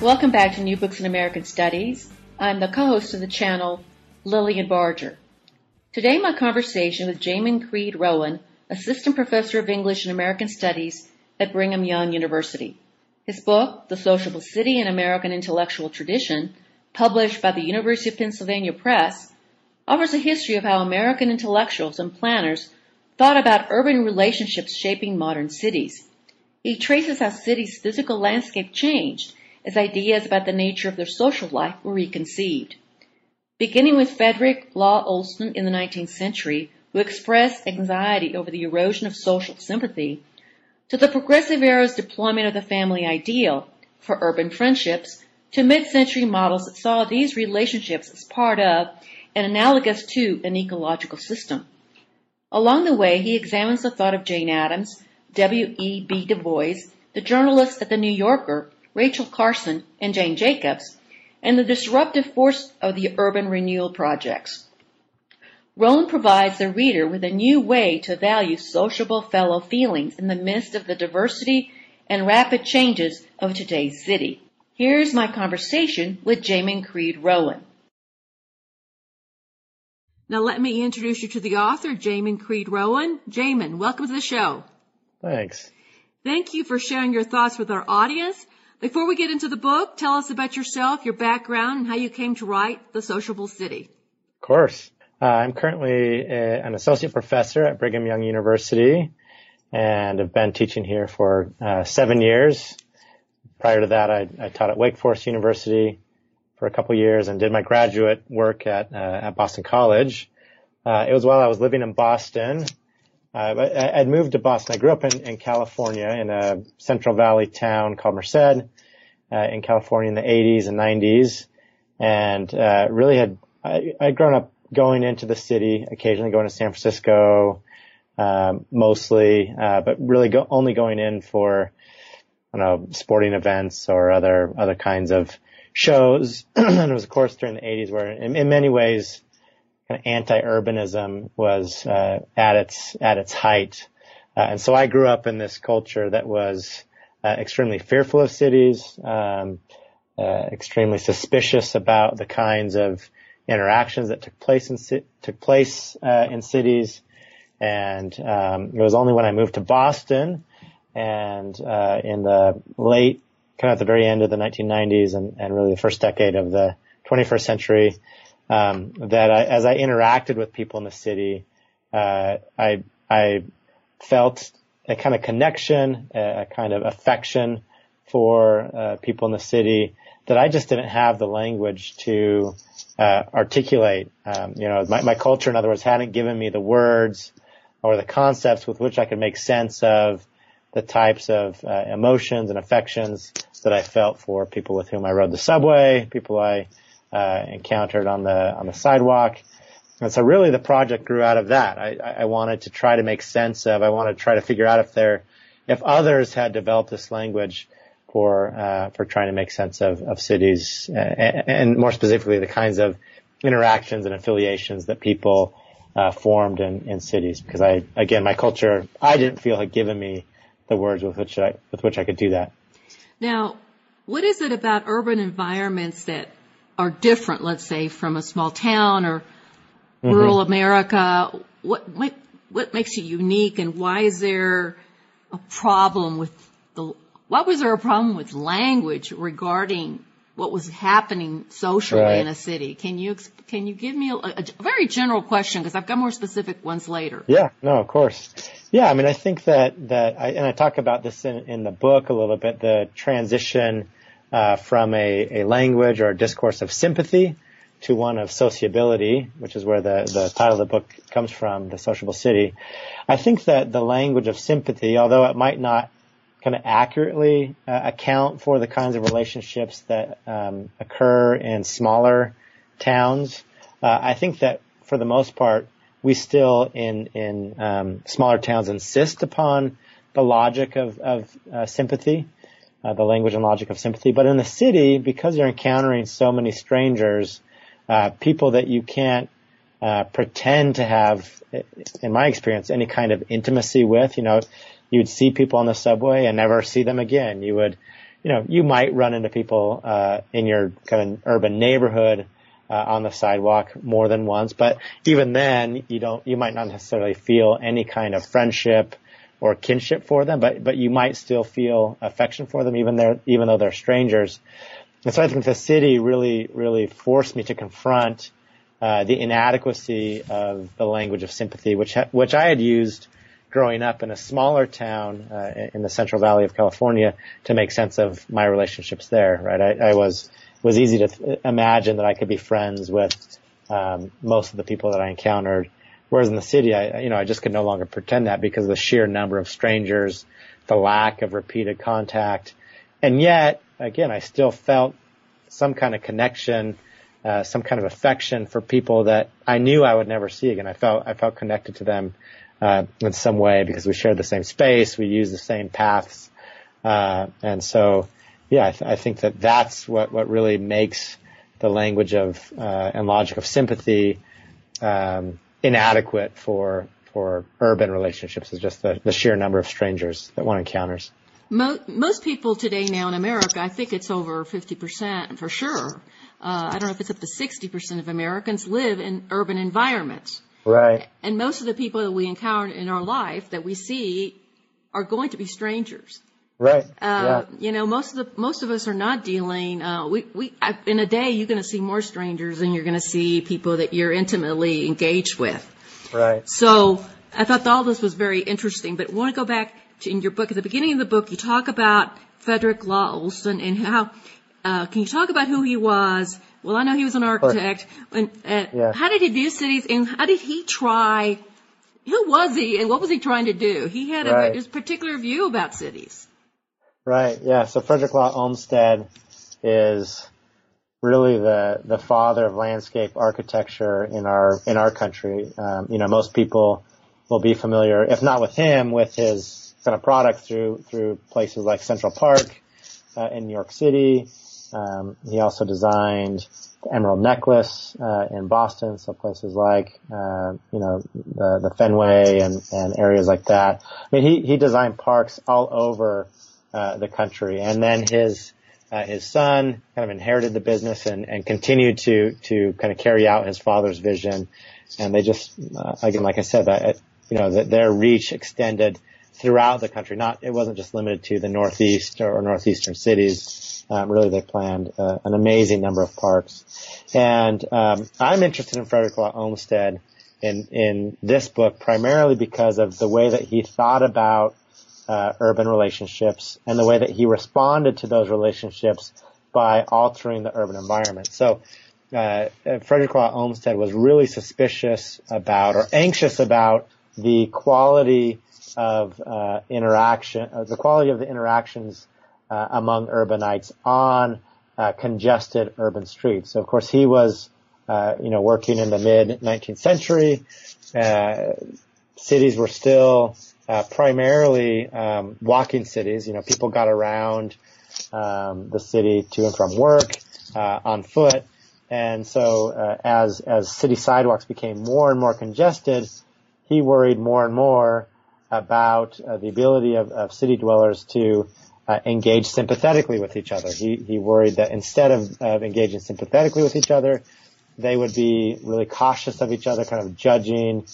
Welcome back to New Books in American Studies. I'm the co-host of the channel, Lillian Barger. Today my conversation with Jamin Creed Rowan, Assistant Professor of English and American Studies at Brigham Young University. His book, The Sociable City and American Intellectual Tradition, published by the University of Pennsylvania Press, offers a history of how American intellectuals and planners thought about urban relationships shaping modern cities. He traces how cities' physical landscape changed as ideas about the nature of their social life were reconceived. Beginning with Frederick Law Olmsted in the 19th century, who expressed anxiety over the erosion of social sympathy, to the progressive era's deployment of the family ideal for urban friendships, to mid-century models that saw these relationships as part of and analogous to an ecological system. Along the way, he examines the thought of Jane Addams, W. E. B. Du Bois, the journalist at The New Yorker, Rachel Carson, and Jane Jacobs, and the disruptive force of the urban renewal projects. Rowan provides the reader with a new way to value sociable fellow feelings in the midst of the diversity and rapid changes of today's city. Here's my conversation with Jamin Creed Rowan. Now let me introduce you to the author, Jamin Creed Rowan. Jamin, welcome to the show. Thanks. Thank you for sharing your thoughts with our audience. Before we get into the book, tell us about yourself, your background, and how you came to write The Sociable City. Of course. Uh, I'm currently a, an associate professor at Brigham Young University and have been teaching here for uh, seven years. Prior to that, I, I, taught at Wake Forest University for a couple years and did my graduate work at, uh, at Boston College. Uh, it was while I was living in Boston uh, I, would moved to Boston. I grew up in, in California in a Central Valley town called Merced uh, in California in the 80s and 90s, and uh, really had I, I'd grown up going into the city, occasionally going to San Francisco, um, mostly, uh, but really go, only going in for I don't know sporting events or other other kinds of shows. and it was of course during the 80s where in, in many ways anti-urbanism was uh, at its at its height, uh, and so I grew up in this culture that was uh, extremely fearful of cities, um, uh, extremely suspicious about the kinds of interactions that took place in took place uh, in cities, and um, it was only when I moved to Boston and uh, in the late kind of at the very end of the 1990s and, and really the first decade of the 21st century um, that I, as I interacted with people in the city, uh, I I felt a kind of connection, a, a kind of affection for uh, people in the city that I just didn't have the language to uh, articulate. Um, you know, my, my culture, in other words, hadn't given me the words or the concepts with which I could make sense of the types of uh, emotions and affections that I felt for people with whom I rode the subway, people I uh, encountered on the on the sidewalk. And so really the project grew out of that. I, I wanted to try to make sense of, I wanted to try to figure out if there, if others had developed this language for, uh, for trying to make sense of, of cities uh, and, and, more specifically the kinds of interactions and affiliations that people, uh, formed in, in cities. Because I, again, my culture, I didn't feel had given me the words with which I, with which I could do that. Now, what is it about urban environments that are different, let's say, from a small town or mm-hmm. rural America? What what makes it unique, and why is there a problem with the? Why was there a problem with language regarding what was happening socially right. in a city? Can you can you give me a, a, a very general question because I've got more specific ones later. Yeah, no, of course. Yeah, I mean, I think that that I, and I talk about this in, in the book a little bit. The transition uh, from a, a language or a discourse of sympathy to one of sociability, which is where the, the title of the book comes from, The Sociable City. I think that the language of sympathy, although it might not kind of accurately uh, account for the kinds of relationships that um, occur in smaller towns, uh, I think that for the most part, we still in in um, smaller towns insist upon the logic of, of uh, sympathy uh, the language and logic of sympathy. But in the city, because you're encountering so many strangers, uh, people that you can't uh, pretend to have, in my experience, any kind of intimacy with. You know, you would see people on the subway and never see them again. You would you know, you might run into people, uh, in your kind of urban neighborhood, uh, on the sidewalk more than once, but even then you don't, you might not necessarily feel any kind of friendship or kinship for them, but, but you might still feel affection for them even there, even though they're strangers. And so I think the city really, really forced me to confront, uh, the inadequacy of the language of sympathy, which, ha- which I had used growing up in a smaller town uh, in the Central Valley of California to make sense of my relationships there. Right, I, I was was easy to th- imagine that I could be friends with um, most of the people that I encountered. Whereas in the city, I you know I just could no longer pretend that because of the sheer number of strangers, the lack of repeated contact, and yet again I still felt some kind of connection. Uh, some kind of affection for people that I knew I would never see again. I felt I felt connected to them uh, in some way because we shared the same space, we used the same paths, uh, and so yeah, I, th- I, think that that's what what really makes the language of uh, and logic of sympathy um, inadequate for for urban relationships is just the, the sheer number of strangers that one encounters. Most, most people today now in America, I think it's over 50% for sure. Uh, I don't know if it's up to 60% of Americans live in urban environments. Right. And most of the people that we encounter in our life that we see are going to be strangers. Right. Uh, yeah. You know, most of the most of us are not dealing. Uh, we we in a day you're going to see more strangers than you're going to see people that you're intimately engaged with. Right. So I thought all this was very interesting. But I want to go back to in your book at the beginning of the book. You talk about Frederick Law Olmsted and how. Uh, can you talk about who he was well, I know he was an architect. And, uh, yeah. How did he view cities, and how did he try? Who was he, and what was he trying to do? He had right. a, particular view about cities. Right. Yeah. So Frederick Law Olmsted is really the the father of landscape architecture in our in our country. Um, you know, most people will be familiar, if not with him, with his kind of product through through places like Central Park uh, in New York City, um, he also designed the Emerald Necklace uh, in Boston, so places like uh, you know the, the Fenway and, and areas like that. I mean, he he designed parks all over the country, and then his uh, his son kind of inherited the business and, and continued to to kind of carry out his father's vision. And they just uh, again, like I said, that you know that their reach extended throughout the country. Not it wasn't just limited to the northeast or, or northeastern cities. Um, really, they planned uh, an amazing number of parks. And um, I'm interested in Frederick Law Olmsted in in this book primarily because of the way that he thought about uh, urban relationships and the way that he responded to those relationships by altering the urban environment. So. Uh, Frederick Law Olmsted was really suspicious about or anxious about the quality of uh, interaction, uh, the quality of the interactions uh, among urbanites on uh, congested urban streets. So of course he was, uh, you know, working in the mid 19th century. Uh, cities were still uh, primarily um, walking cities. You know, people got around um, the city to and from work uh, on foot. And so as as city sidewalks became more and more congested, he worried more and more about the ability of, of city dwellers to uh, engage sympathetically with each other. He, he worried that instead of, of engaging sympathetically with each other, they would be really cautious of each other, kind of judging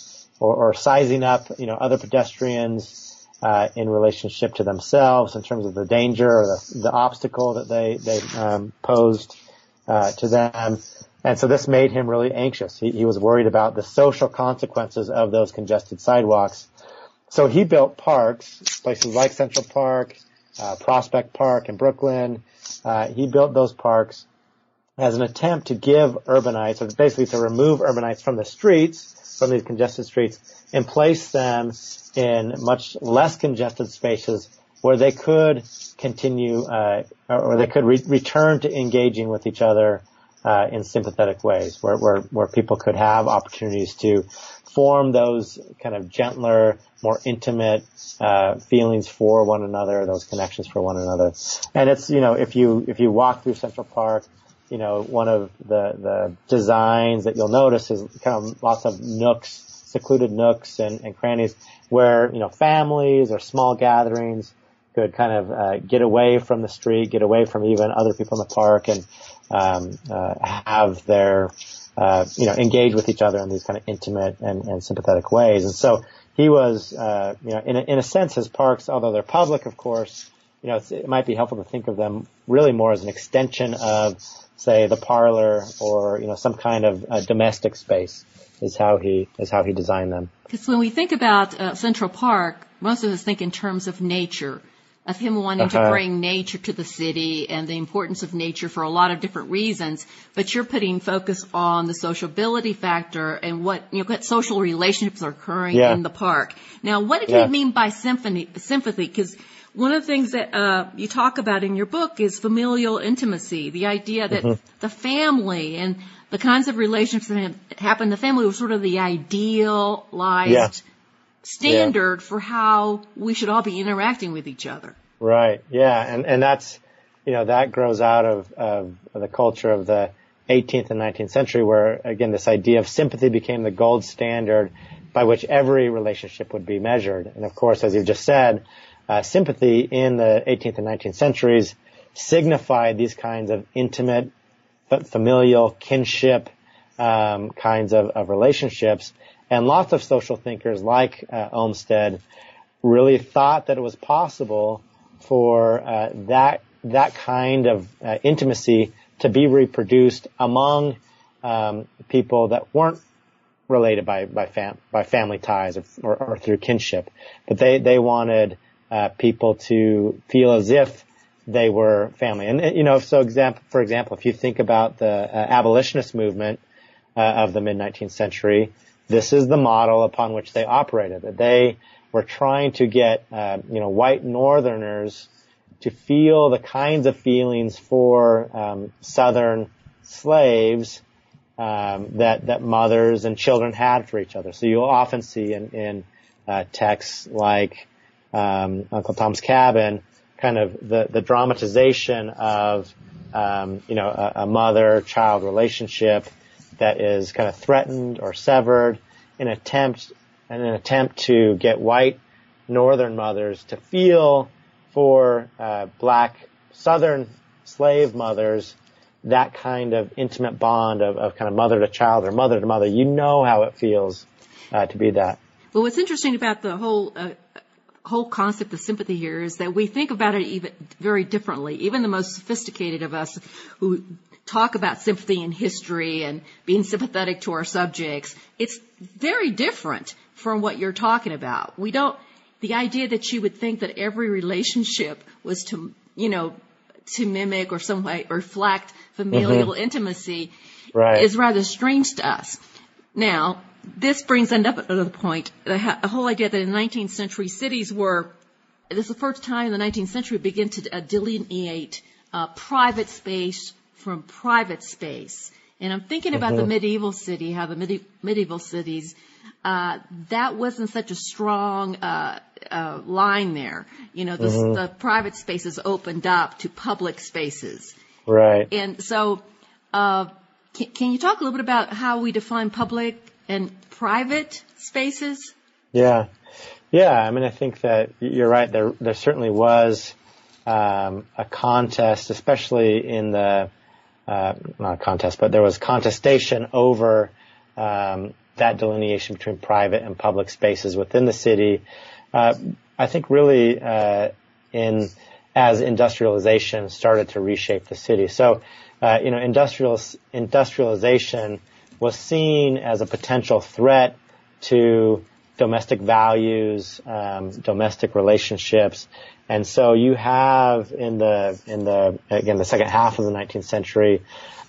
or, or sizing up, you know, other pedestrians uh, in relationship to themselves in terms of the danger or the, the obstacle that they they um, posed uh, to them. And so this made him really anxious. He, he was worried about the social consequences of those congested sidewalks. So he built parks, places like Central Park, uh, Prospect Park in Brooklyn. Uh, he built those parks as an attempt to give urbanites, or basically to remove urbanites from the streets, from these congested streets, and place them in much less congested spaces where they could continue, uh, or they could re- return to engaging with each other uh, in sympathetic ways, where, where where people could have opportunities to form those kind of gentler, more intimate uh, feelings for one another, those connections for one another. And it's you know if you if you walk through Central Park, you know one of the the designs that you'll notice is kind of lots of nooks, secluded nooks and, and crannies where you know families or small gatherings could kind of uh, get away from the street, get away from even other people in the park, and um, uh, have their uh, you know engage with each other in these kind of intimate and, and sympathetic ways. And so he was, uh, you know, in a, in a sense, his parks, although they're public, of course, you know, it might be helpful to think of them really more as an extension of, say, the parlor or you know some kind of uh, domestic space is how he is how he designed them. Because when we think about uh, Central Park, most of us think in terms of nature, of him wanting uh-huh. to bring nature to the city and the importance of nature for a lot of different reasons. But you're putting focus on the sociability factor and what you know what social relationships are occurring yeah. in the park. Now, what did yeah. you mean by symphony, sympathy? Because one of the things that uh, you talk about in your book is familial intimacy, the idea that mm-hmm. the family and the kinds of relationships that happen in the family were sort of the idealized yeah. standard yeah. for how we should all be interacting with each other. Right. Yeah. And, and that's, you know, that grows out of, of the culture of the 18th and 19th century where, again, this idea of sympathy became the gold standard by which every relationship would be measured. And of course, as you've just said, uh, sympathy in the 18th and 19th centuries signified these kinds of intimate but familial kinship um, kinds of, of, relationships. And lots of social thinkers like uh, Olmsted really thought that it was possible for uh, that that kind of uh, intimacy to be reproduced among um, people that weren't related by by, fam- by family ties or, or, or, through kinship, but they they wanted uh, people to feel as if they were family. And, you know, so example, for example, if you think about the uh, abolitionist movement uh, of the mid 19th century, this is the model upon which they operated. That they were trying to get, uh, you know, white Northerners to feel the kinds of feelings for um, Southern slaves um, that that mothers and children had for each other. So you'll often see in, in uh, texts like um, Uncle Tom's Cabin kind of the, the dramatization of, um, you know, a, a mother-child relationship that is kind of threatened or severed in attempt, in an attempt to get white northern mothers to feel for uh, black southern slave mothers that kind of intimate bond of, of kind of mother to child or mother to mother. You know how it feels uh, to be that. Well, what's interesting about the whole uh, whole concept of sympathy here is that we think about it even very differently. Even the most sophisticated of us who talk about sympathy in history and being sympathetic to our subjects, it's very different from what you're talking about. We don't, the idea that you would think that every relationship was to, you know, to mimic or some way reflect familial mm-hmm. intimacy right. is rather strange to us. Now, this brings up another point, the whole idea that in 19th century cities were, this is the first time in the 19th century we begin to uh, delineate uh, private space from private space. And I'm thinking about the medieval city, how the medi- medieval cities, uh, that wasn't such a strong uh, uh, line there. You know, the, mm-hmm. the private spaces opened up to public spaces. Right. And so, uh, can, can you talk a little bit about how we define public and private spaces? Yeah. Yeah, I mean, I think that you're right. There, there certainly was um, a contest, especially in the uh, not a contest, but there was contestation over um, that delineation between private and public spaces within the city. Uh, I think really uh, in as industrialization started to reshape the city. So, uh, you know, industrial industrialization was seen as a potential threat to domestic values, um, domestic relationships, and so you have in the in the again the second half of the 19th century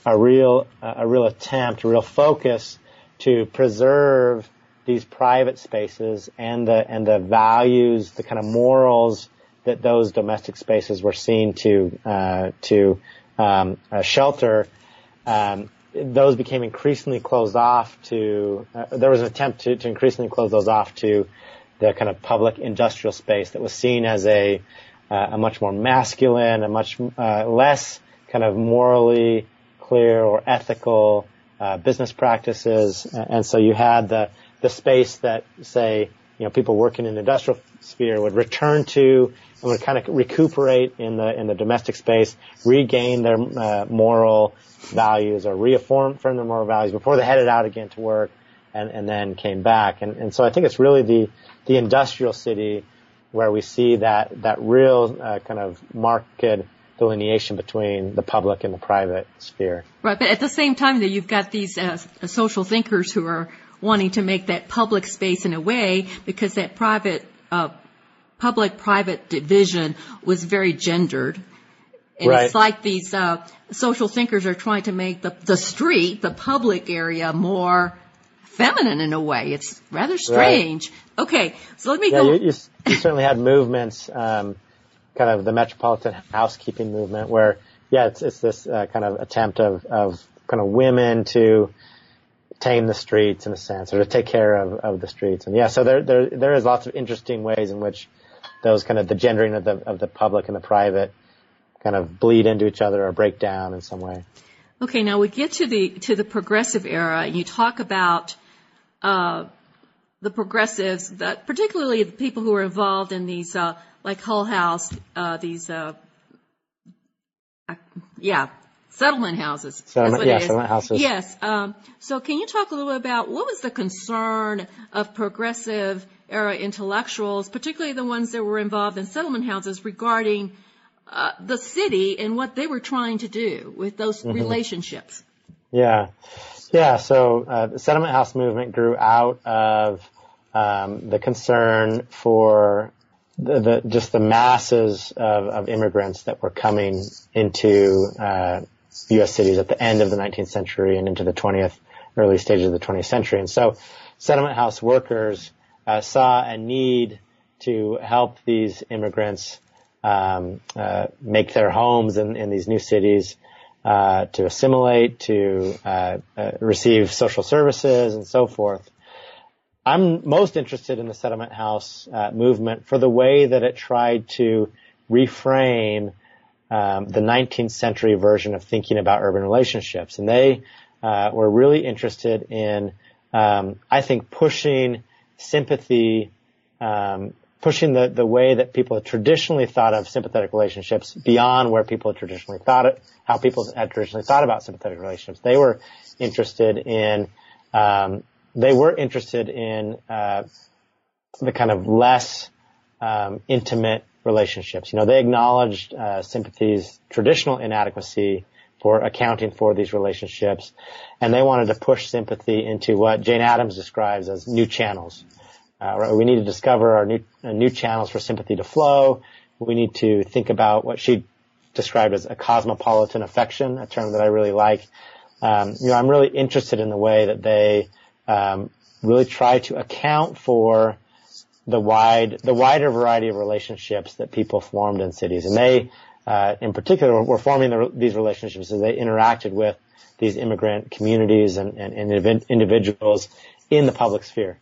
a real a real attempt, a real focus to preserve these private spaces and the and the values, the kind of morals that those domestic spaces were seen to uh, to um, uh, shelter. Um, those became increasingly closed off to, uh, there was an attempt to, to increasingly close those off to the kind of public industrial space that was seen as a, uh, a much more masculine, a much uh, less kind of morally clear or ethical uh, business practices. And so you had the, the space that, say, you know, people working in the industrial sphere would return to and would kind of recuperate in the in the domestic space, regain their uh, moral values or reaffirm their moral values before they headed out again to work, and and then came back. And and so I think it's really the the industrial city where we see that that real uh, kind of market delineation between the public and the private sphere. Right, but at the same time, though, you've got these uh, social thinkers who are wanting to make that public space in a way because that private uh, public-private division was very gendered. And right. it's like these uh, social thinkers are trying to make the, the street, the public area, more feminine in a way. It's rather strange. Right. Okay, so let me yeah, go. You, you, you certainly had movements, um, kind of the metropolitan housekeeping movement, where yeah, it's it's this uh, kind of attempt of of kind of women to tame the streets in a sense, or to take care of, of the streets. And yeah, so there there there is lots of interesting ways in which those kind of the gendering of the of the public and the private kind of bleed into each other or break down in some way. Okay, now we get to the to the progressive era, and you talk about uh, the progressives, that particularly the people who are involved in these, uh, like Hull House, uh, these, uh, yeah, settlement houses. Settlement, yeah, settlement houses. Yes. Um, so can you talk a little bit about what was the concern of progressive era intellectuals, particularly the ones that were involved in settlement houses, regarding uh, the city and what they were trying to do with those mm-hmm. relationships? Yeah. Yeah, so uh, the settlement house movement grew out of um, the concern for the, the, just the masses of, of, immigrants that were coming into uh, U.S. cities at the end of the 19th century and into the 20th, early stages of the 20th century. And so settlement house workers uh, saw a need to help these immigrants um, uh, make their homes in, in these new cities uh, to assimilate, to uh, uh, receive social services, and so forth. I'm most interested in the settlement house uh, movement for the way that it tried to reframe um, the 19th century version of thinking about urban relationships, and they were really interested in, um, I think, pushing sympathy um, pushing the, the way that people had traditionally thought of sympathetic relationships beyond where people traditionally thought it, how people had traditionally thought about sympathetic relationships. They were interested in, um, they were interested in, uh, the kind of less, um, intimate relationships. You know, they acknowledged, uh, sympathy's traditional inadequacy for accounting for these relationships, and they wanted to push sympathy into what Jane Addams describes as new channels. Uh, we need to discover our new, uh, new channels for sympathy to flow. We need to think about what she described as a cosmopolitan affection, a term that I really like. Um, you know, I'm really interested in the way that they um, really try to account for the wide, the wider variety of relationships that people formed in cities, and they, uh, in particular, were forming the, these relationships as they interacted with these immigrant communities and, and, and individuals in the public sphere.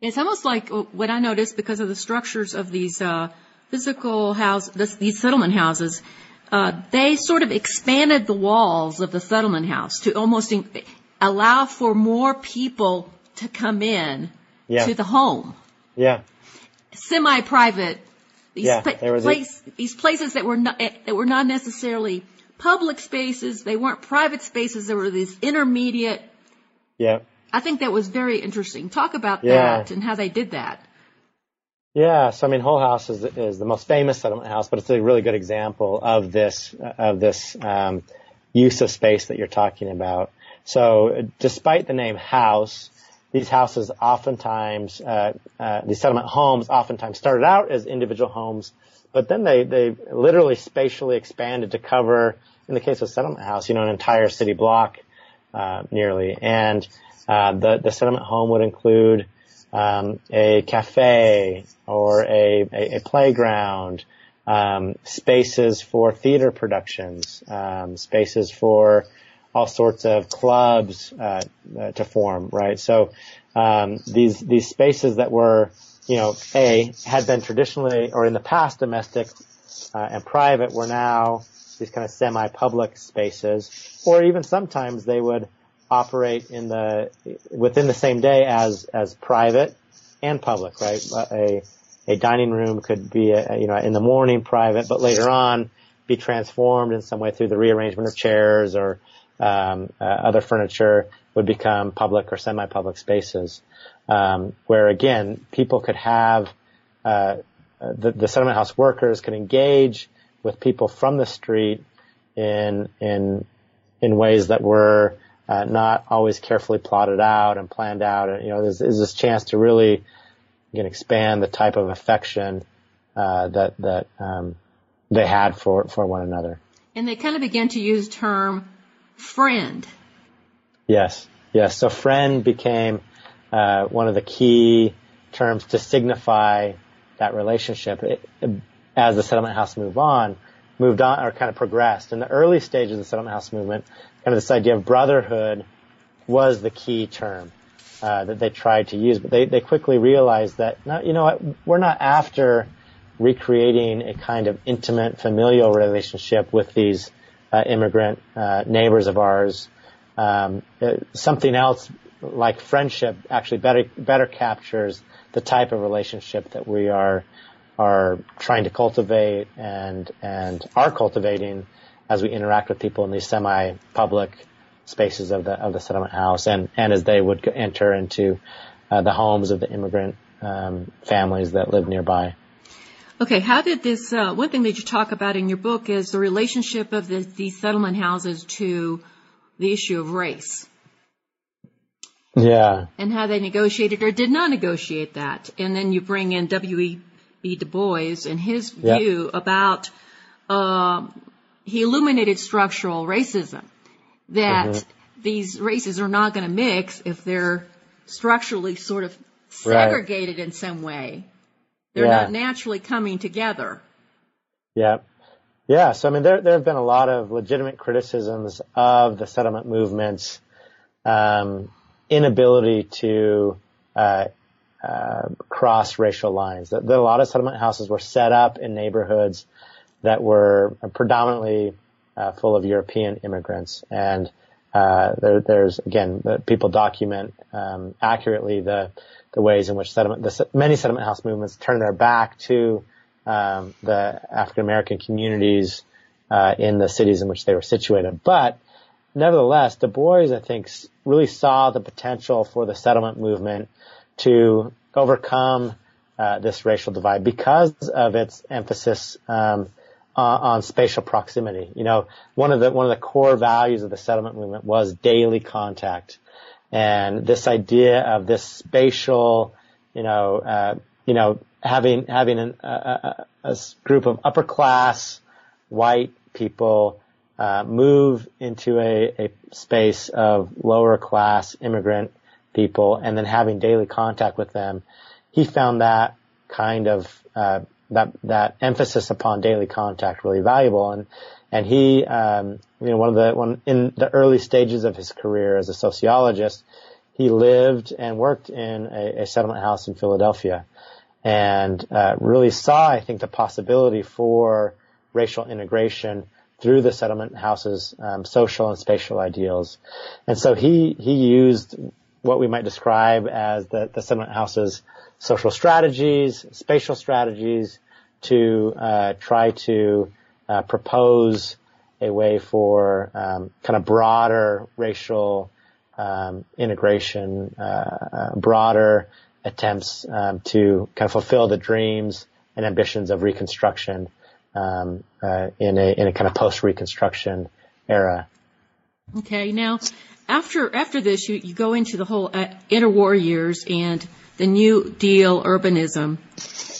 It's almost like what I noticed because of the structures of these uh, physical house, this, these settlement houses. Uh, they sort of expanded the walls of the settlement house to almost in, allow for more people to come in yeah. to the home. Yeah. Semi-private. These, yeah, pa- place, these places that were not that were not necessarily public spaces. They weren't private spaces. They were these intermediate. Yeah. I think that was very interesting. Talk about yeah. that and how they did that. Yeah, so I mean, Hull House is, is the most famous settlement house, but it's a really good example of this of this um, use of space that you're talking about. So, despite the name house, these houses oftentimes, uh, uh, these settlement homes oftentimes started out as individual homes, but then they they literally spatially expanded to cover, in the case of settlement house, you know, an entire city block uh, nearly, and uh, the, the settlement home would include um, a cafe or a, a, a playground, um, spaces for theater productions, um, spaces for all sorts of clubs uh, uh, to form, right? So um, these these spaces that were, you know, a had been traditionally or in the past domestic uh, and private were now these kind of semi-public spaces, or even sometimes they would operate in the within the same day as as private and public, right? A, a dining room could be, a, you know, in the morning private, but later on be transformed in some way through the rearrangement of chairs or um, uh, other furniture would become public or semi-public spaces, um, where again people could have uh, the, the settlement house workers could engage with people from the street in in in ways that were uh, not always carefully plotted out and planned out. And you know, there's, there's this chance to really again expand the type of affection uh, that that um, they had for for one another. And they kind of began to use term friend. Yes, yes. So friend became uh, one of the key terms to signify that relationship. It, as the settlement house moved on, moved on or kind of progressed. In the early stages of the settlement house movement, kind of this idea of brotherhood was the key term uh, that they tried to use, but they, they quickly realized that, not, you know what, we're not after recreating a kind of intimate familial relationship with these immigrant uh, neighbors of ours. Um, uh, something else like friendship actually better better captures the type of relationship that we are are trying to cultivate and and are cultivating as we interact with people in these semi-public spaces of the of the settlement house and and as they would enter into uh, the homes of the immigrant um, families that live nearby. Okay, how did this? Uh, one thing that you talk about in your book is the relationship of the, these settlement houses to the issue of race. Yeah. And how they negotiated or did not negotiate that. And then you bring in W.E.B. Du Bois and his view about, uh, he illuminated structural racism, that mm-hmm. these races are not going to mix if they're structurally sort of segregated right. in some way. They're yeah. not naturally coming together. Yeah. Yeah. So, I mean, there, there have been a lot of legitimate criticisms of the settlement movement's, um, inability to, uh, uh, cross racial lines. That, that, a lot of settlement houses were set up in neighborhoods that were predominantly uh, full of European immigrants, and uh, there, there's again people document um, accurately the the ways in which settlement, the, many settlement house movements turn their back to um, the African American communities uh, in the cities in which they were situated. But nevertheless, Du Bois, I think, really saw the potential for the settlement movement to overcome uh, this racial divide because of its emphasis um, on, on, spatial proximity. You know, one of the one of the core values of the settlement movement was daily contact. And this idea of this spatial, you know, uh, you know, having having an, a, a, group of upper class white people uh, move into a, a space of lower class immigrant people, and then having daily contact with them, he found that kind of uh, that that emphasis upon daily contact really valuable. And and he, um, you know, one of the one in the early stages of his career as a sociologist, he lived and worked in a, a settlement house in Philadelphia, and uh, really saw, I think, the possibility for racial integration through the settlement house's um, social and spatial ideals. And so he he used what we might describe as the, the settlement house's social strategies, spatial strategies to uh, try to uh, propose a way for um, kind of broader racial um, integration, uh, uh, broader attempts um, to kind of fulfill the dreams and ambitions of Reconstruction um, uh, in a in a kind of post Reconstruction era. Okay, now after after this, you, you go into the whole uh, interwar years and the New Deal urbanism,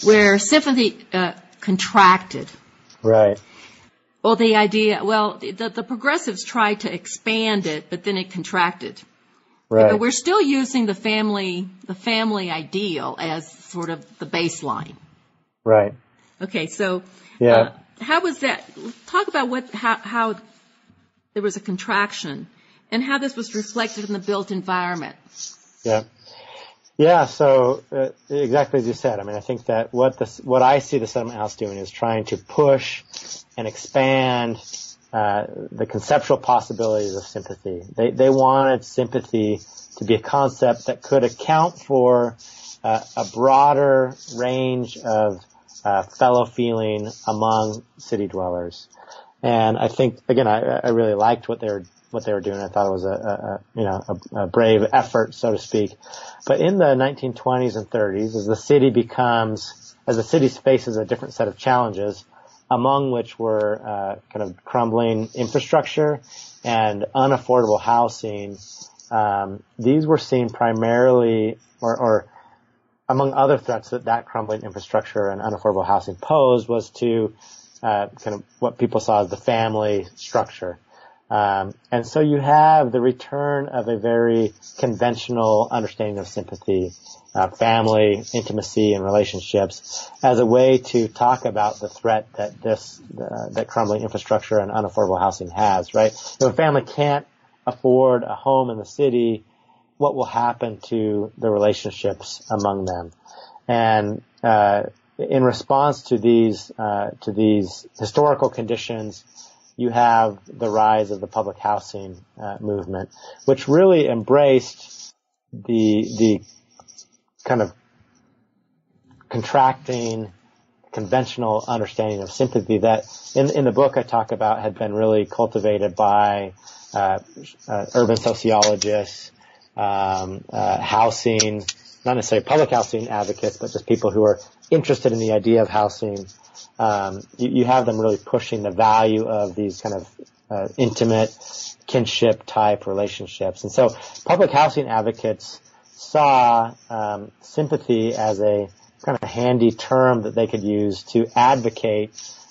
where sympathy uh, contracted. Right. Well, the idea, well, the, the progressives tried to expand it, but then it contracted. Right. But we're still using the family, the family ideal as sort of the baseline. Right. Okay, so yeah. Uh, how was that? Talk about what how, how there was a contraction and how this was reflected in the built environment. Yeah. Yeah, so uh, exactly as you said. I mean, I think that what the what I see the settlement house doing is trying to push and expand uh, the conceptual possibilities of sympathy. They they wanted sympathy to be a concept that could account for uh, a broader range of uh, fellow feeling among city dwellers. And I think, again, I, I really liked what they were what they were doing. I thought it was a, a, a you know a, a, brave effort, so to speak. But in the 1920s and 30s, as the city becomes, as the city faces a different set of challenges, among which were uh, kind of crumbling infrastructure and unaffordable housing, um, these were seen primarily, or, or among other threats that that crumbling infrastructure and unaffordable housing posed was to uh, kind of what people saw as the family structure. Um, and so you have the return of a very conventional understanding of sympathy, uh, family, intimacy, and relationships as a way to talk about the threat that this uh, that crumbling infrastructure and unaffordable housing has. Right? If a family can't afford a home in the city, what will happen to the relationships among them? And uh, in response to these uh, to these historical conditions you have the rise of the public housing uh, movement, which really embraced the the kind of contracting conventional understanding of sympathy that in in the book I talk about had been really cultivated by uh, uh, urban sociologists, um, uh, housing, not necessarily public housing advocates, but just people who are interested in the idea of housing um, you, you, have them really pushing the value of these kind of uh, intimate kinship type relationships. And so public housing advocates saw um, sympathy as a kind of handy term that they could use to advocate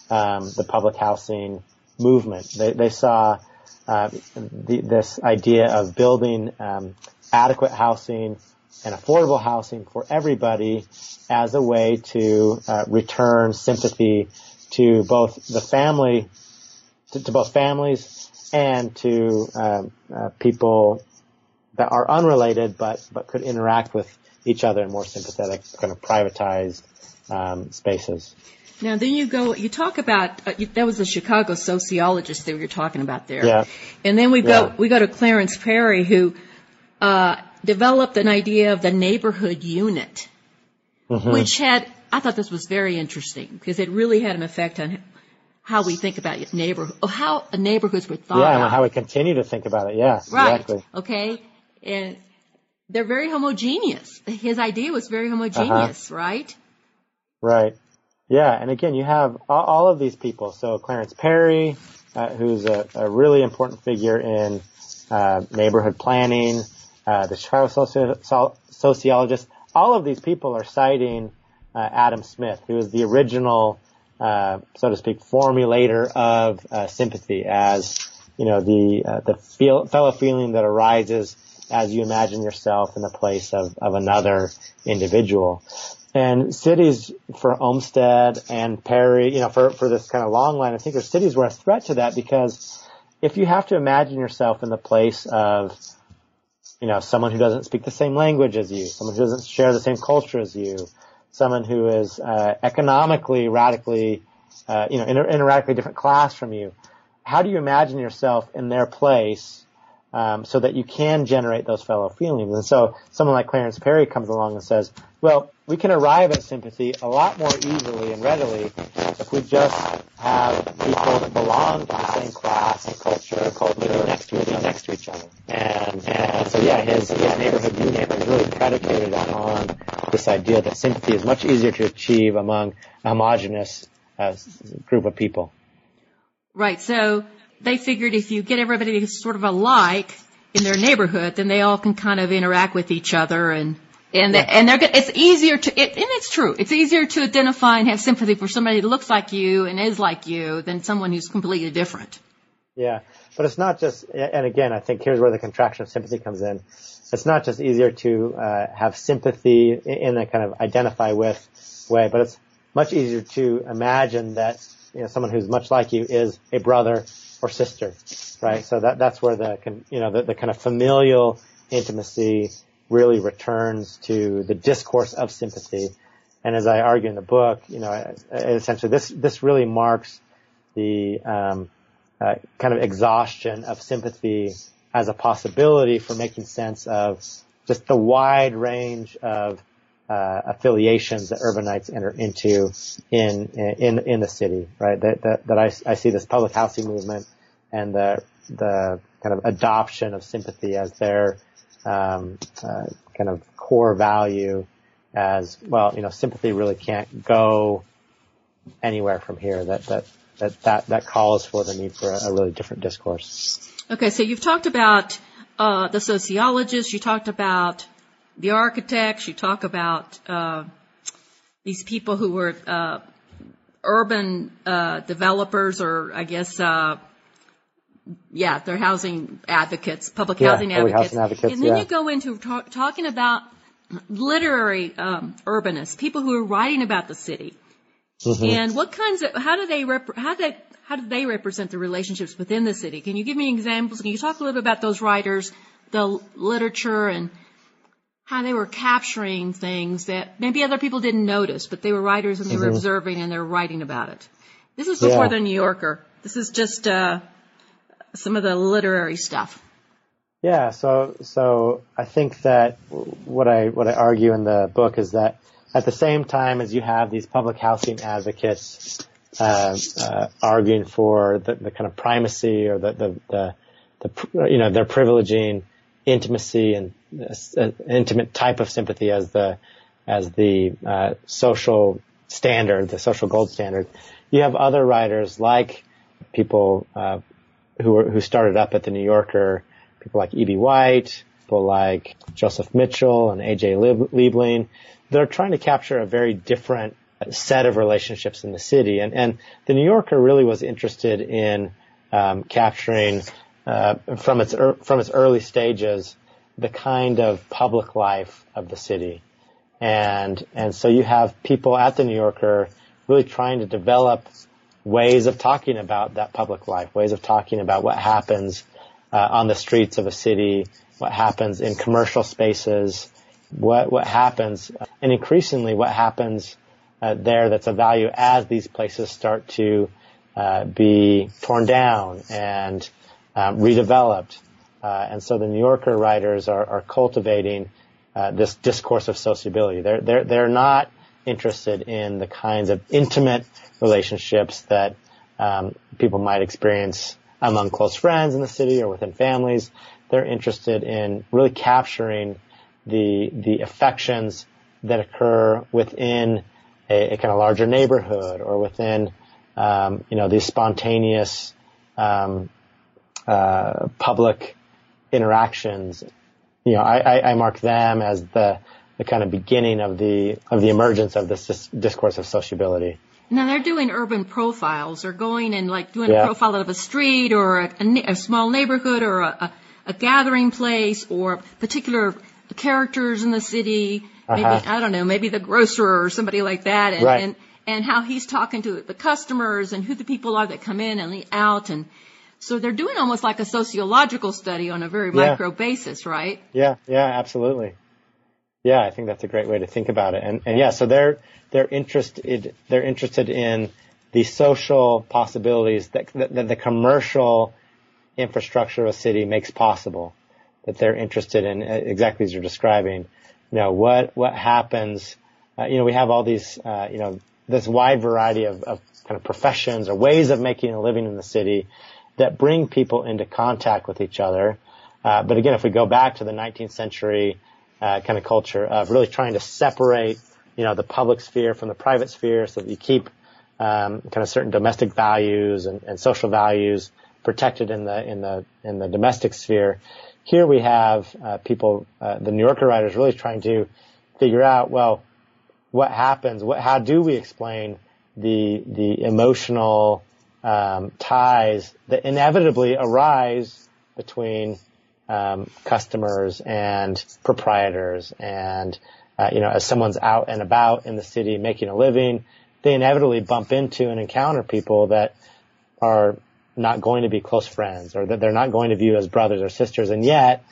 um, the public housing movement. They, they saw uh, the, this idea of building um, adequate housing and affordable housing for everybody as a way to uh, return sympathy to both the family, to, to both families and to um, uh, people that are unrelated but but could interact with each other in more sympathetic, kind of privatized um, spaces. Now, then you go, you talk about, uh, you, that was a Chicago sociologist that we were talking about there. Yeah. And then we go, yeah. we go to Clarence Perry, who, uh, developed an idea of the neighborhood unit mm-hmm. which had, I thought this was very interesting because it really had an effect on how we think about neighborhood, how neighborhoods were thought Yeah, and how we continue to think about it. Yeah, right. exactly. Okay. And they're very homogeneous. His idea was very homogeneous, uh-huh. right? Right. Yeah, and again, you have all of these people. So Clarence Perry, uh, who's a, a, really important figure in uh, neighborhood planning, uh, the Chicago soci- sociologist all of these people are citing uh, Adam Smith, who is the original, uh, so to speak, formulator of uh, sympathy as you know the uh, the feel, fellow feeling that arises as you imagine yourself in the place of, of another individual. And cities for Olmsted and Perry, you know, for, for this kind of long line, I think cities were a threat to that because if you have to imagine yourself in the place of you know, someone who doesn't speak the same language as you, someone who doesn't share the same culture as you, someone who is uh, economically radically, uh, you know, in in a radically different class from you. How do you imagine yourself in their place um, so that you can generate those fellow feelings? And so someone like Clarence Perry comes along and says, well, we can arrive at sympathy a lot more easily and readily if we just have people that belong to the same class and culture living next to each other, next to each other. And, and so yeah, his, his neighborhood unit is really predicated on this idea that sympathy is much easier to achieve among a homogenous uh, group of people. Right. So they figured if you get everybody sort of alike in their neighborhood, then they all can kind of interact with each other and and, yeah. and they're, it's easier to, it, and it's true, it's easier to identify and have sympathy for somebody that looks like you and is like you than someone who's completely different. Yeah, but it's not just, and again, I think here's where the contraction of sympathy comes in. It's not just easier to uh, have sympathy in a kind of identify with way, but it's much easier to imagine that you know someone who's much like you is a brother or sister, right? So that that's where the you know the, the kind of familial intimacy really returns to the discourse of sympathy. And as I argue in the book, you know, essentially this, this really marks the, um, uh, kind of exhaustion of sympathy as a possibility for making sense of just the wide range of uh, affiliations that urbanites enter into in in in the city, right? That that, that I, I see this public housing movement and the the kind of adoption of sympathy as their um, uh, kind of core value. As well, you know, sympathy really can't go anywhere from here. That that that that, that calls for the need for a, a really different discourse. Okay, so you've talked about uh, the sociologists, you talked about the architects, you talk about uh, these people who were uh, urban uh, developers, or I guess, uh, yeah, they're housing advocates, public yeah, housing advocates. Housing advocates and then yeah. you go into talk, talking about literary um, urbanists, people who are writing about the city. Mm-hmm. And what kinds of, how do they, rep, how do they, how do they represent the relationships within the city? Can you give me examples? Can you talk a little bit about those writers, the literature, and how they were capturing things that maybe other people didn't notice, but they were writers and they mm-hmm. were observing and they were writing about it. This is before yeah. the New Yorker. This is just uh, some of the literary stuff. Yeah, so so I think that what I what I argue in the book is that at the same time as you have these public housing advocates uh, uh, arguing for the, the, kind of primacy or the, the, the, the, you know they're privileging intimacy and uh, intimate type of sympathy as the as the uh, social standard, the social gold standard. You have other writers like people uh, who were, who started up at the New Yorker, people like E.B. White, people like Joseph Mitchell and A.J. Liebling, they're trying to capture a very different set of relationships in the city. And, and the New Yorker really was interested in um, capturing uh, from its er, from its early stages the kind of public life of the city. And and so you have people at the New Yorker really trying to develop ways of talking about that public life, ways of talking about what happens uh, on the streets of a city, what happens in commercial spaces, what what happens, and increasingly what happens uh, there that's a value as these places start to uh, be torn down and um, redeveloped. Uh, and so the New Yorker writers are, are cultivating uh, this discourse of sociability. They're they're they're not interested in the kinds of intimate relationships that um, people might experience among close friends in the city or within families. They're interested in really capturing the the affections that occur within a, a kind of larger neighborhood or within um, you know these spontaneous um, uh, public interactions. You know, I, I, I, mark them as the the kind of beginning of the of the emergence of this discourse of sociability. Now they're doing urban profiles. They're going and like doing yeah. a profile of a street or a, a, a small neighborhood or a, a, gathering place or particular characters in the city. Maybe uh-huh. I don't know, maybe the grocer or somebody like that, and, right. and and how he's talking to the customers and who the people are that come in and out, and so they're doing almost like a sociological study on a very yeah. micro basis, right? Yeah, yeah, absolutely. Yeah, I think that's a great way to think about it, and and yeah, so they're they're interested they're interested in the social possibilities that, that, that the commercial infrastructure of a city makes possible that they're interested in, uh, exactly as you're describing. You know, what, what happens, uh, you know, we have all these, uh, you know, this wide variety of, of kind of professions or ways of making a living in the city that bring people into contact with each other. Uh, but again, if we go back to the 19th century uh, kind of culture of really trying to separate, you know, the public sphere from the private sphere so that you keep um, kind of certain domestic values and, and social values protected in the in the in the domestic sphere, here we have uh, people, uh, the New Yorker writers, really trying to figure out, well, what happens? What, how do we explain the the emotional um, ties that inevitably arise between um, customers and proprietors, and uh, you know, as someone's out and about in the city making a living, they inevitably bump into and encounter people that are not going to be close friends or that they're not going to view as brothers or sisters. And yet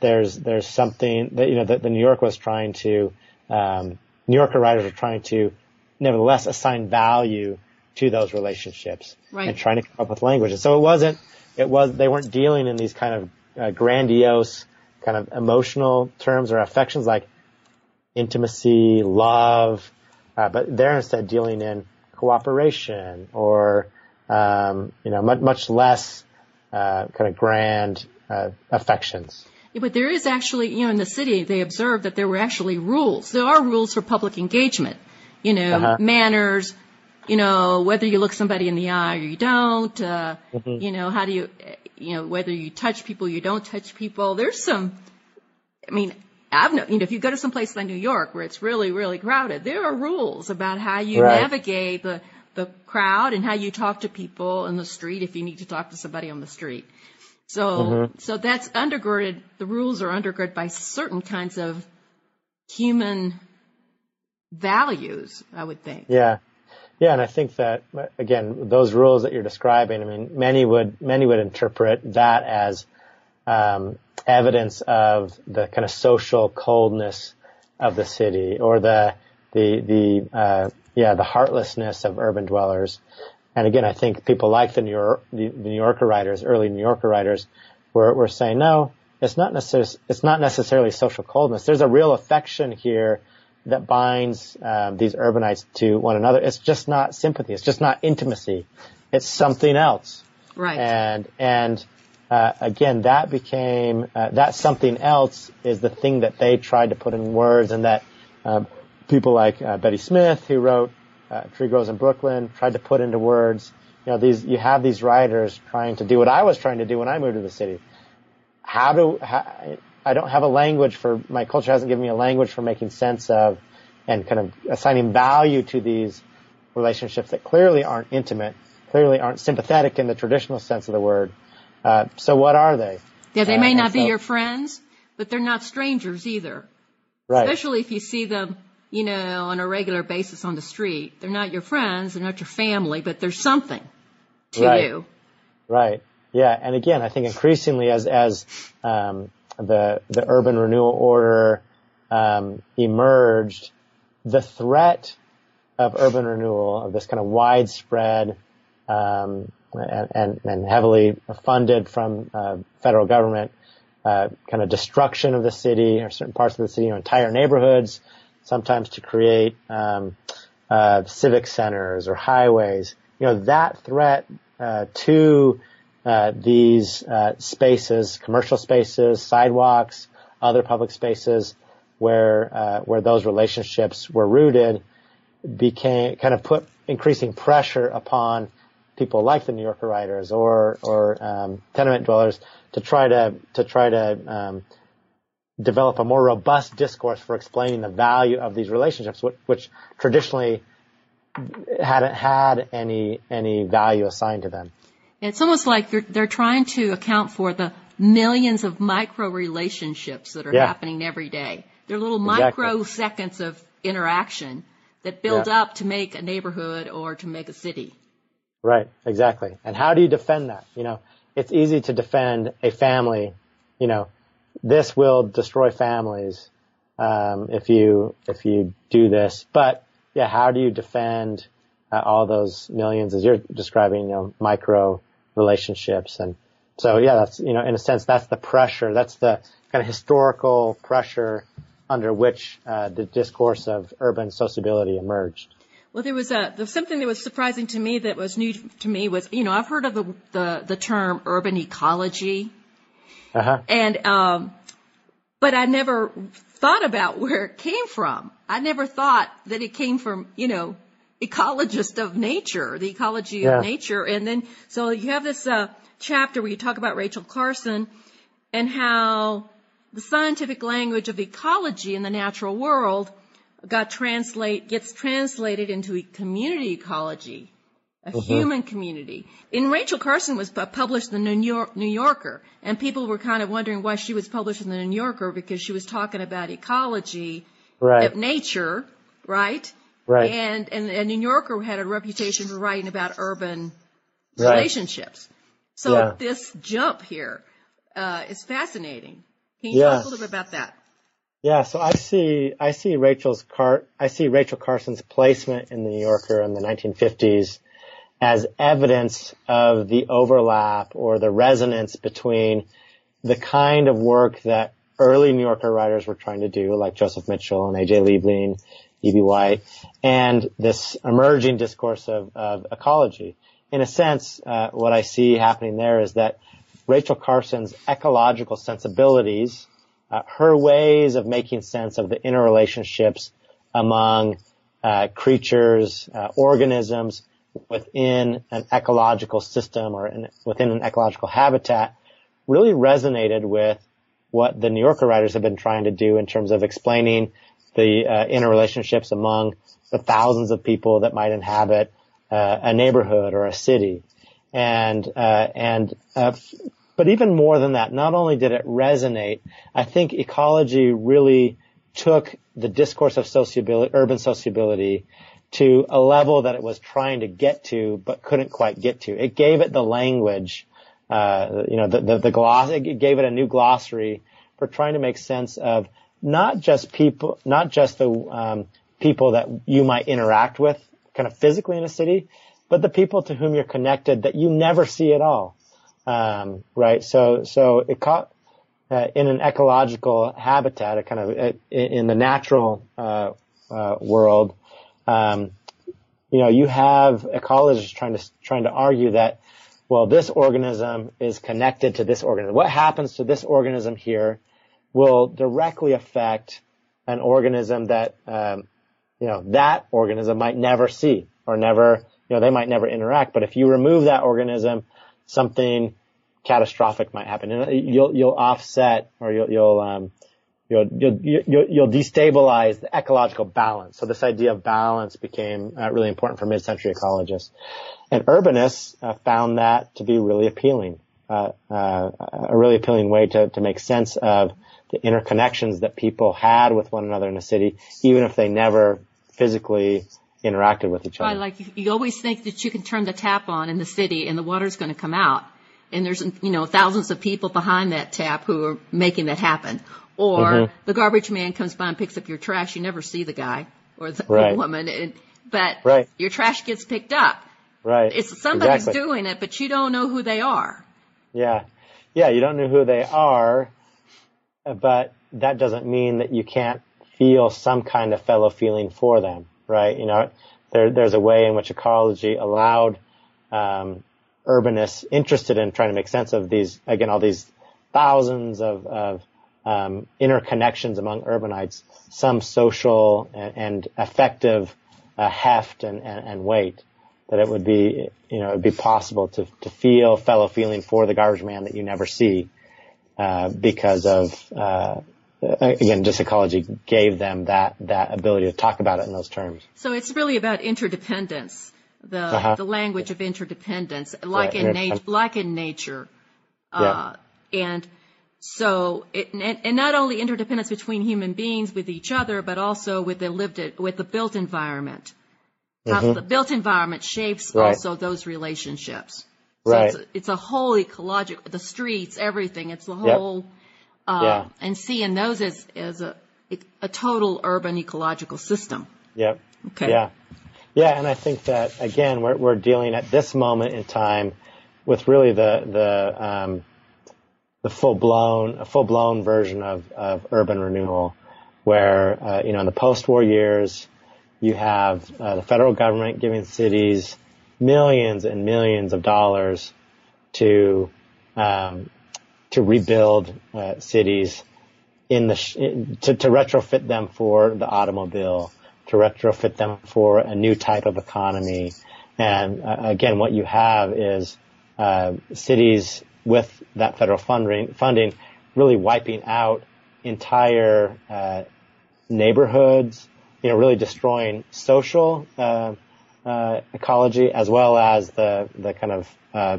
there's, there's something that, you know, that the New York was trying to, um, New Yorker writers are trying to nevertheless assign value to those relationships right. and trying to come up with language. And so it wasn't, it was, they weren't dealing in these kind of uh, grandiose kind of emotional terms or affections like intimacy, love, uh, but they're instead dealing in cooperation or um, you know much much less uh, kind of grand uh, affections. Yeah, but there is actually, you know, in the city, they observed that there were actually rules. There are rules for public engagement. You know, uh-huh. manners, you know, whether you look somebody in the eye or you don't, uh, mm-hmm. you know, how do you, you know, whether you touch people, you don't touch people. There's some, I mean, I've known, you know, if you go to some place like New York where it's really, really crowded, there are rules about how you right. navigate the, the crowd and how you talk to people in the street if you need to talk to somebody on the street. So, mm-hmm. so that's undergirded, the rules are undergirded by certain kinds of human values, I would think. Yeah. Yeah, and I think that again, those rules that you're describing, I mean, many would many would interpret that as um, evidence of the kind of social coldness of the city, or the the the uh, yeah the heartlessness of urban dwellers. And again, I think people like the New York the, New Yorker writers, early New Yorker writers, were were saying no, it's not necessarily it's not necessarily social coldness. There's a real affection here that binds um, these urbanites to one another. It's just not sympathy. It's just not intimacy. It's something else. Right. And and uh, again, that became uh, that something else is the thing that they tried to put in words, and that um, people like uh, Betty Smith, who wrote uh, Tree Grows in Brooklyn, tried to put into words. You know, these you have these writers trying to do what I was trying to do when I moved to the city. How do how, I don't have a language for my culture hasn't given me a language for making sense of and kind of assigning value to these relationships that clearly aren't intimate, clearly aren't sympathetic in the traditional sense of the word. Uh, so what are they? Yeah, they may uh, not be so, your friends, but they're not strangers either. Right. Especially if you see them, you know, on a regular basis on the street. They're not your friends, they're not your family, but there's something to right. you. Right. Yeah, and again, I think increasingly as as um, the the urban renewal order um, emerged, the threat of urban renewal of this kind of widespread um, and, and, and, heavily funded from uh, federal government uh, kind of destruction of the city or certain parts of the city, you know, entire neighborhoods, sometimes to create um, uh, civic centers or highways. You know that threat uh, to uh, these uh, spaces, commercial spaces, sidewalks, other public spaces where uh, where those relationships were rooted, became kind of put increasing pressure upon people like the New Yorker writers or or um, tenement dwellers to try to to try to um, develop a more robust discourse for explaining the value of these relationships, which, which traditionally hadn't had any any value assigned to them. It's almost like they're, they're trying to account for the millions of micro relationships that are yeah. happening every day. They're little exactly. microseconds of interaction that build yeah. up to make a neighborhood or to make a city. Right, exactly. And how do you defend that? You know, it's easy to defend a family. You know, this will destroy families um, if you if you do this. But yeah, how do you defend uh, all those millions, as you're describing, you know, micro relationships. And so, yeah, that's, you know, in a sense, that's the pressure. That's the kind of historical pressure under which uh, the discourse of urban sociability emerged. Well, there was a there's something that was surprising to me that was new to me was you know I've heard of the the, the term urban ecology, uh-huh. and um, but I never thought about where it came from. I never thought that it came from you know ecologist of nature, the ecology yeah. of nature. And then, so you have this uh, chapter where you talk about Rachel Carson and how the scientific language of ecology in the natural world got translate gets translated into a community ecology, a uh-huh. human community. And Rachel Carson was published in the New, York, New Yorker, and people were kind of wondering why she was published in the New Yorker because she was talking about ecology right. of nature, right? Right. And, and, and New Yorker had a reputation for writing about urban right. relationships. So yeah. this jump here uh, is fascinating. Can you yeah. talk a little bit about that? Yeah, so I see I see Rachel's car I see Rachel Carson's placement in the New Yorker in the 1950s as evidence of the overlap or the resonance between the kind of work that early New Yorker writers were trying to do, like Joseph Mitchell and A.J. Liebling, E.B. White, and this emerging discourse of, of ecology. In a sense, uh, what I see happening there is that Rachel Carson's ecological sensibilities, uh, her ways of making sense of the interrelationships among uh, creatures, uh, organisms within an ecological system or in, within an ecological habitat really resonated with what the New Yorker writers have been trying to do in terms of explaining the uh, interrelationships among the thousands of people that might inhabit uh, a neighborhood or a city. And, uh, and, uh, but even more than that, not only did it resonate, I think ecology really took the discourse of sociability, urban sociability to a level that it was trying to get to, but couldn't quite get to. It gave it the language, uh, you know, the, the, the gloss, it gave it a new glossary for trying to make sense of not just people, not just the, um, people that you might interact with kind of physically in a city, but the people to whom you're connected that you never see at all. Um, right. So, so it caught, uh, in an ecological habitat, a kind of in the natural uh, uh, world, um, you know, you have ecologists trying to trying to argue that, well, this organism is connected to this organism. What happens to this organism here will directly affect an organism that, um, you know, that organism might never see or never, you know, they might never interact. But if you remove that organism, something catastrophic might happen. And you'll, you'll offset or you'll, you'll, um, you'll, you'll, you'll, you'll destabilize the ecological balance. So this idea of balance became uh, really important for mid-century ecologists. And urbanists uh, found that to be really appealing, uh, uh, a really appealing way to, to make sense of the interconnections that people had with one another in a city, even if they never physically interacted with each other. Right, like you, you always think that you can turn the tap on in the city and the water's going to come out and there's you know thousands of people behind that tap who are making that happen. Or mm-hmm. the garbage man comes by and picks up your trash. You never see the guy or the, right. woman, and, but right. your trash gets picked up. Right. It's somebody's exactly. doing it, but you don't know who they are. Yeah, yeah, you don't know who they are, but that doesn't mean that you can't feel some kind of fellow feeling for them, right? You know, there, there's a way in which ecology allowed um, urbanists interested in trying to make sense of these, again, all these thousands of, of um, interconnections among urbanites, some social and, and effective uh, heft and, and, and, weight, that it would be, you know, it would be possible to, to feel fellow feeling for the garbage man that you never see because of, uh, again, just ecology gave them that, that ability to talk about it in those terms. So it's really about interdependence the uh-huh. the language of interdependence, like in nature, like in nature, uh, yeah. and so it, and, and, not only interdependence between human beings with each other, but also with the lived with the built environment. Mm-hmm. How the built environment shapes right. also those relationships. So right. It's a, it's a whole ecological, the streets, everything. It's the whole, yep. uh, yeah. and seeing those as, as a, a total urban ecological system. Yep. Okay. Yeah. Yeah, and I think that again, we're we're dealing at this moment in time with really the the um, the full blown a full blown version of of urban renewal, where uh, you know in the post war years, you have uh, the federal government giving cities millions and millions of dollars to um, to rebuild uh, cities in the sh- to, to retrofit them for the automobile to retrofit them for a new type of economy. And uh, again, what you have is uh, cities with that federal funding, funding really wiping out entire uh, neighborhoods, you know, really destroying social uh, uh, ecology as well as the the kind of uh,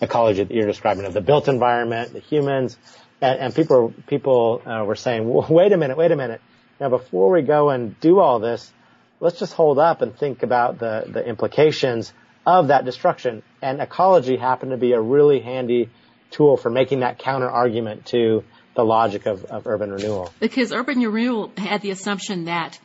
ecology that you're describing of the built environment, the humans, and, and people people were saying, wait a minute, wait a minute now, before we go and do all this, let's just hold up and think about the, the implications of that destruction. And ecology happened to be a really handy tool for making that counter argument to the logic of, of urban renewal. Because urban renewal had the assumption that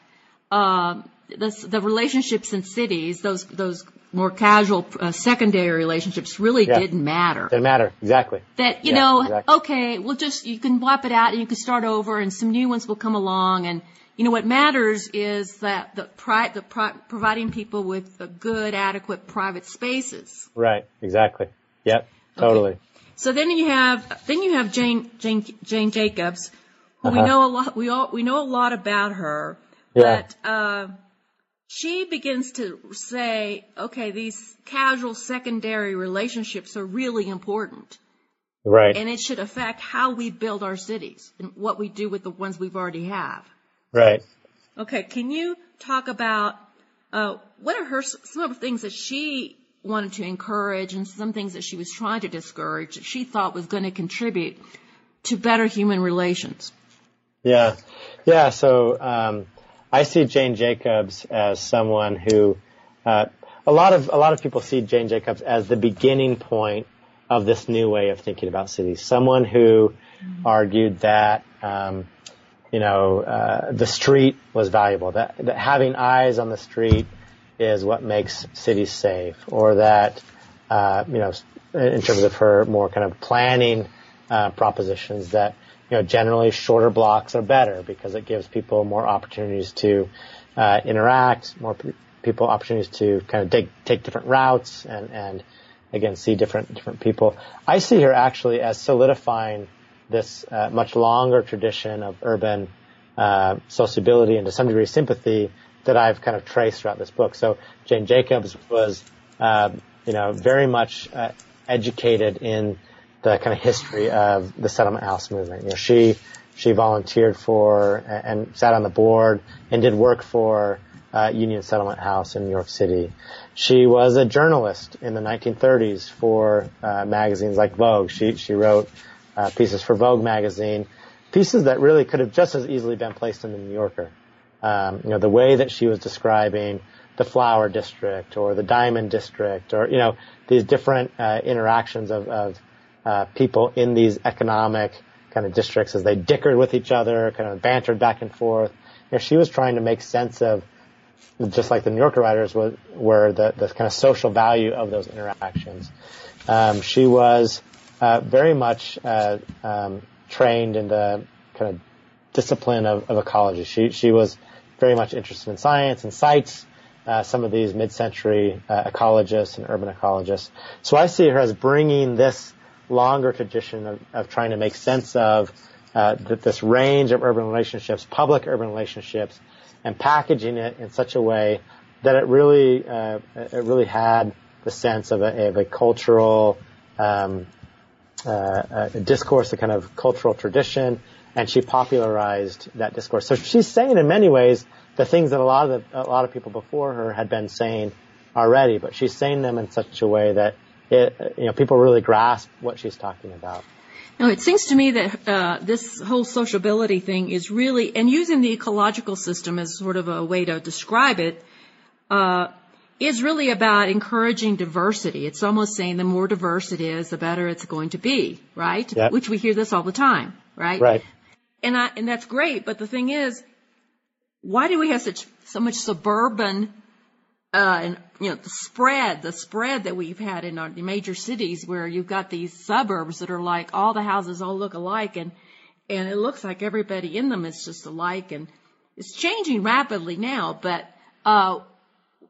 um, the, the relationships in cities, those those more casual uh, secondary relationships, really yeah. didn't matter. Didn't matter exactly. That you yeah, know, exactly. okay, we'll just you can wipe it out and you can start over, and some new ones will come along, and you know what matters is that the pri- the pri- providing people with good, adequate private spaces. Right. Exactly. Yep. Totally. Okay. So then you have then you have Jane Jane Jane Jacobs, who uh-huh. we know a lot. We all we know a lot about her. Yeah. But uh, she begins to say, okay, these casual secondary relationships are really important. Right. And it should affect how we build our cities and what we do with the ones we've already have. Right. Okay. Can you talk about uh, what are her some of the things that she wanted to encourage and some things that she was trying to discourage that she thought was going to contribute to better human relations? Yeah. Yeah. So um, I see Jane Jacobs as someone who uh, a lot of a lot of people see Jane Jacobs as the beginning point of this new way of thinking about cities. Someone who mm-hmm. argued that um, you know uh, the street was valuable, that, that having eyes on the street is what makes cities safe, or that uh, you know in terms of her more kind of planning uh, propositions that you know, generally shorter blocks are better because it gives people more opportunities to uh, interact, more p- people opportunities to kind of take take different routes and and again see different different people. I see her actually as solidifying this uh, much longer tradition of urban uh, sociability and to some degree sympathy that I've kind of traced throughout this book. So Jane Jacobs was, uh, you know, very much uh, educated in the kind of history of the settlement house movement. You know, she she volunteered for and sat on the board and did work for uh, Union Settlement House in New York City. She was a journalist in the 1930s for uh, magazines like Vogue. She she wrote uh, pieces for Vogue magazine, pieces that really could have just as easily been placed in the New Yorker. Um, you know, the way that she was describing the flower district or the diamond district or you know these different uh, interactions of, of uh, people in these economic kind of districts as they dickered with each other, kind of bantered back and forth. You know, she was trying to make sense of, just like the New Yorker writers was, were the, the kind of social value of those interactions. Um, she was uh, very much uh, um, trained in the kind of discipline of, of, ecology. She she was very much interested in science and cites uh, some of these mid-century uh, ecologists and urban ecologists. So I see her as bringing this longer tradition of, of trying to make sense of uh, this range of urban relationships, public urban relationships, and packaging it in such a way that it really uh, it really had the sense of a, of a cultural um, uh, a discourse, a kind of cultural tradition, and she popularized that discourse. So she's saying in many ways the things that a lot of the, a lot of people before her had been saying already, but she's saying them in such a way that it, you know, people really grasp what she's talking about. Now, it seems to me that uh, this whole sociability thing is really, and using the ecological system as sort of a way to describe it, uh, is really about encouraging diversity. It's almost saying the more diverse it is, the better it's going to be, right? Yep. Which we hear this all the time, right? Right. And I, and that's great, but the thing is, why do we have such so much suburban uh, and you know the spread, the spread that we've had in our the major cities, where you've got these suburbs that are like all the houses all look alike, and and it looks like everybody in them is just alike, and it's changing rapidly now. But uh,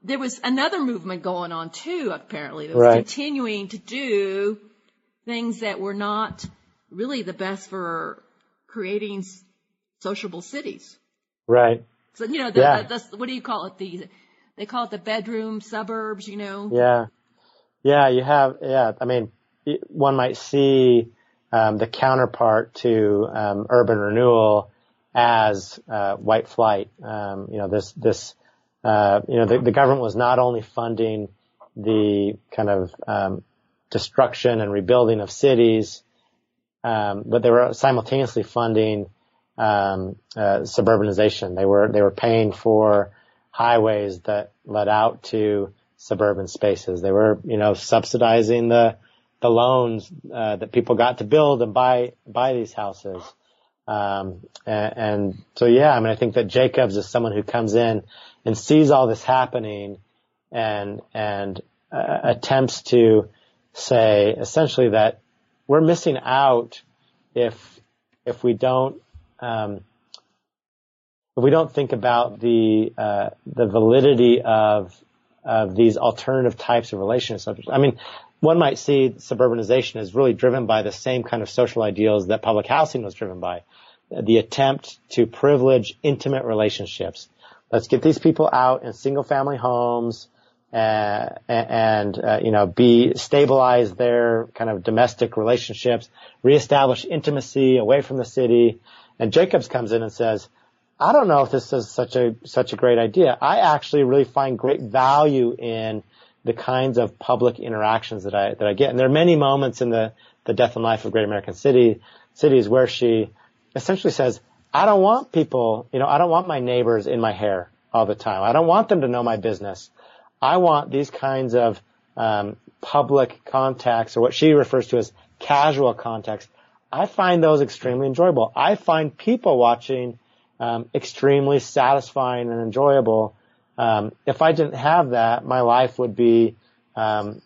there was another movement going on too, apparently, that was right. continuing to do things that were not really the best for creating sociable cities. Right. So you know, the, yeah. the, the, what do you call it? The they call it the bedroom suburbs, you know? Yeah. Yeah, you have, yeah, I mean, one might see um, the counterpart to um, urban renewal as uh, white flight. Um, you know, this, this, uh, you know, the, the, government was not only funding the kind of um, destruction and rebuilding of cities, um, but they were simultaneously funding um, uh, suburbanization. They were they were paying for highways that led out to suburban spaces. They were, you know, subsidizing the the loans uh, that people got to build and buy buy these houses. Um, and, and, so, yeah, I mean, I think that Jacobs is someone who comes in and sees all this happening and, and uh, attempts to say essentially that we're missing out if, if we don't, um, if we don't think about the, uh, the validity of, of these alternative types of relationships. I mean, one might see suburbanization as really driven by the same kind of social ideals that public housing was driven by. The attempt to privilege intimate relationships. Let's get these people out in single family homes, uh, and uh, you know be stabilize their kind of domestic relationships, reestablish intimacy away from the city. And Jacobs comes in and says, I don't know if this is such a such a great idea. I actually really find great value in the kinds of public interactions that I that I get. And there are many moments in the the death and life of Great American City cities where she essentially says, I don't want people, you know, I don't want my neighbors in my hair all the time. I don't want them to know my business. I want these kinds of um, public contacts, or what she refers to as casual contacts. I find those extremely enjoyable. I find people watching um, extremely satisfying and enjoyable. Um, if I didn't have that, my life would be um,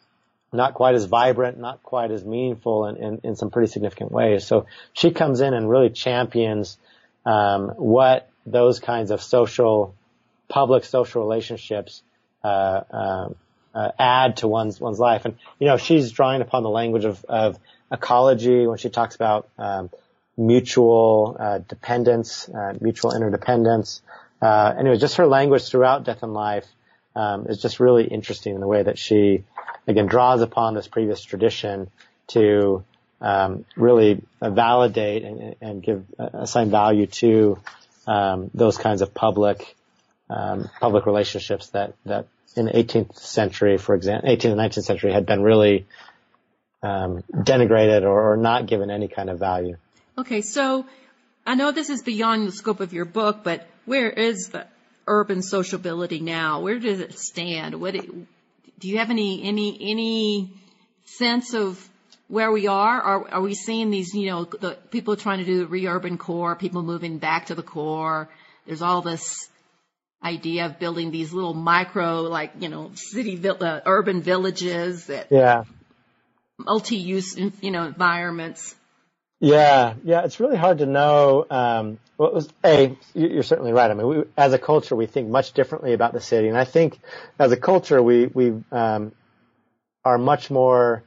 not quite as vibrant, not quite as meaningful in, in, in, some pretty significant ways. So she comes in and really champions um, what those kinds of social, public social relationships uh, uh, uh, add to one's one's life. And you know, she's drawing upon the language of, of ecology when she talks about um, mutual uh, dependence, uh, mutual interdependence. Uh, anyway, just her language throughout death and life um, is just really interesting in the way that she, again, draws upon this previous tradition to um, really validate and, and, give assign value to um, those kinds of public um, public relationships that that in the 18th century, for example, 18th and 19th century had been really um, denigrated or, or, not given any kind of value. Okay, so I know this is beyond the scope of your book, but where is the urban sociability now? Where does it stand? What do you have any any any sense of where we are? Are are we seeing these? You know, the people trying to do the re-urban core, people moving back to the core. There's all this idea of building these little micro, like, you know, city, uh, urban villages that. Yeah. Multi-use, you know, environments. Yeah, yeah, it's really hard to know. Um, what was a? You're certainly right. I mean, we, as a culture, we think much differently about the city, and I think as a culture, we we um, are much more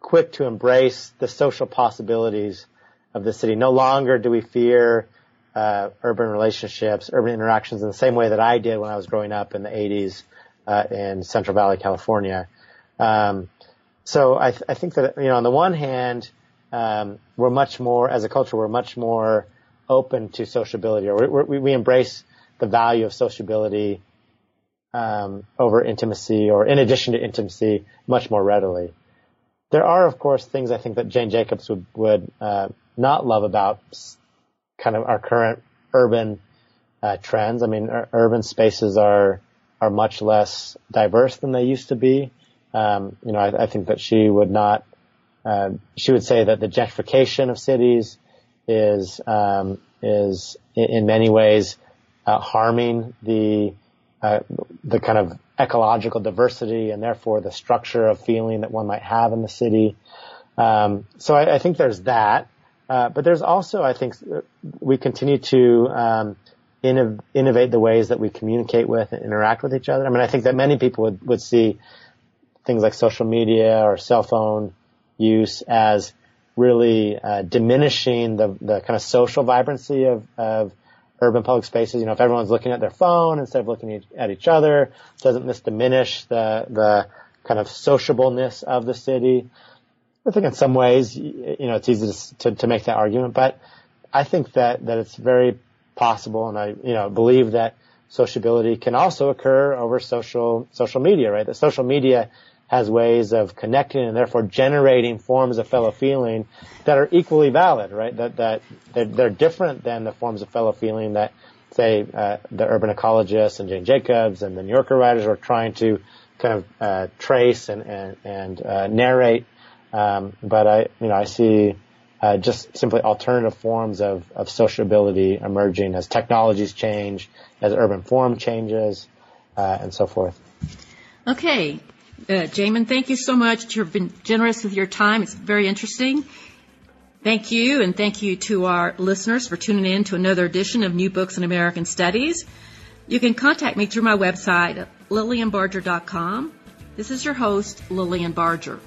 quick to embrace the social possibilities of the city. No longer do we fear uh, urban relationships, urban interactions in the same way that I did when I was growing up in the 80s uh, in Central Valley, California. Um, so I, th- I, think that you know, on the one hand, um, we're much more, as a culture, we're much more open to sociability, or we, we embrace the value of sociability um, over intimacy, or in addition to intimacy, much more readily. There are, of course, things I think that Jane Jacobs would would uh, not love about kind of our current urban uh, trends. I mean, urban spaces are are much less diverse than they used to be. Um, you know, I, I, think that she would not. Uh, she would say that the gentrification of cities is um, is in many ways uh, harming the uh, the kind of ecological diversity and therefore the structure of feeling that one might have in the city. Um, so I, I, think there's that. Uh, but there's also, I think, we continue to um, innov- innovate the ways that we communicate with and interact with each other. I mean, I think that many people would, would see things like social media or cell phone use as really uh, diminishing the the kind of social vibrancy of of urban public spaces. You know, if everyone's looking at their phone instead of looking at each other, doesn't this diminish the the kind of sociableness of the city? I think in some ways, you know, it's easy to, to, to make that argument, but I think that, that it's very possible and I, you know, believe that sociability can also occur over social, social media, right? That social media has ways of connecting and therefore generating forms of fellow feeling that are equally valid, right? That, that they're, they're different than the forms of fellow feeling that say, uh, the urban ecologists and Jane Jacobs and the New Yorker writers are trying to kind of, uh, trace and, and, and, uh, narrate um, but I, you know, I see uh, just simply alternative forms of, of sociability emerging as technologies change, as urban form changes. uh, and so forth. Okay. Uh, Jamin, thank you so much. You've been generous with your time. It's very interesting. Thank you, and thank you to our listeners for tuning in to another edition of New Books in American Studies. You can contact me through my website, lilianbarger.com. This is your host, Lilian Barger.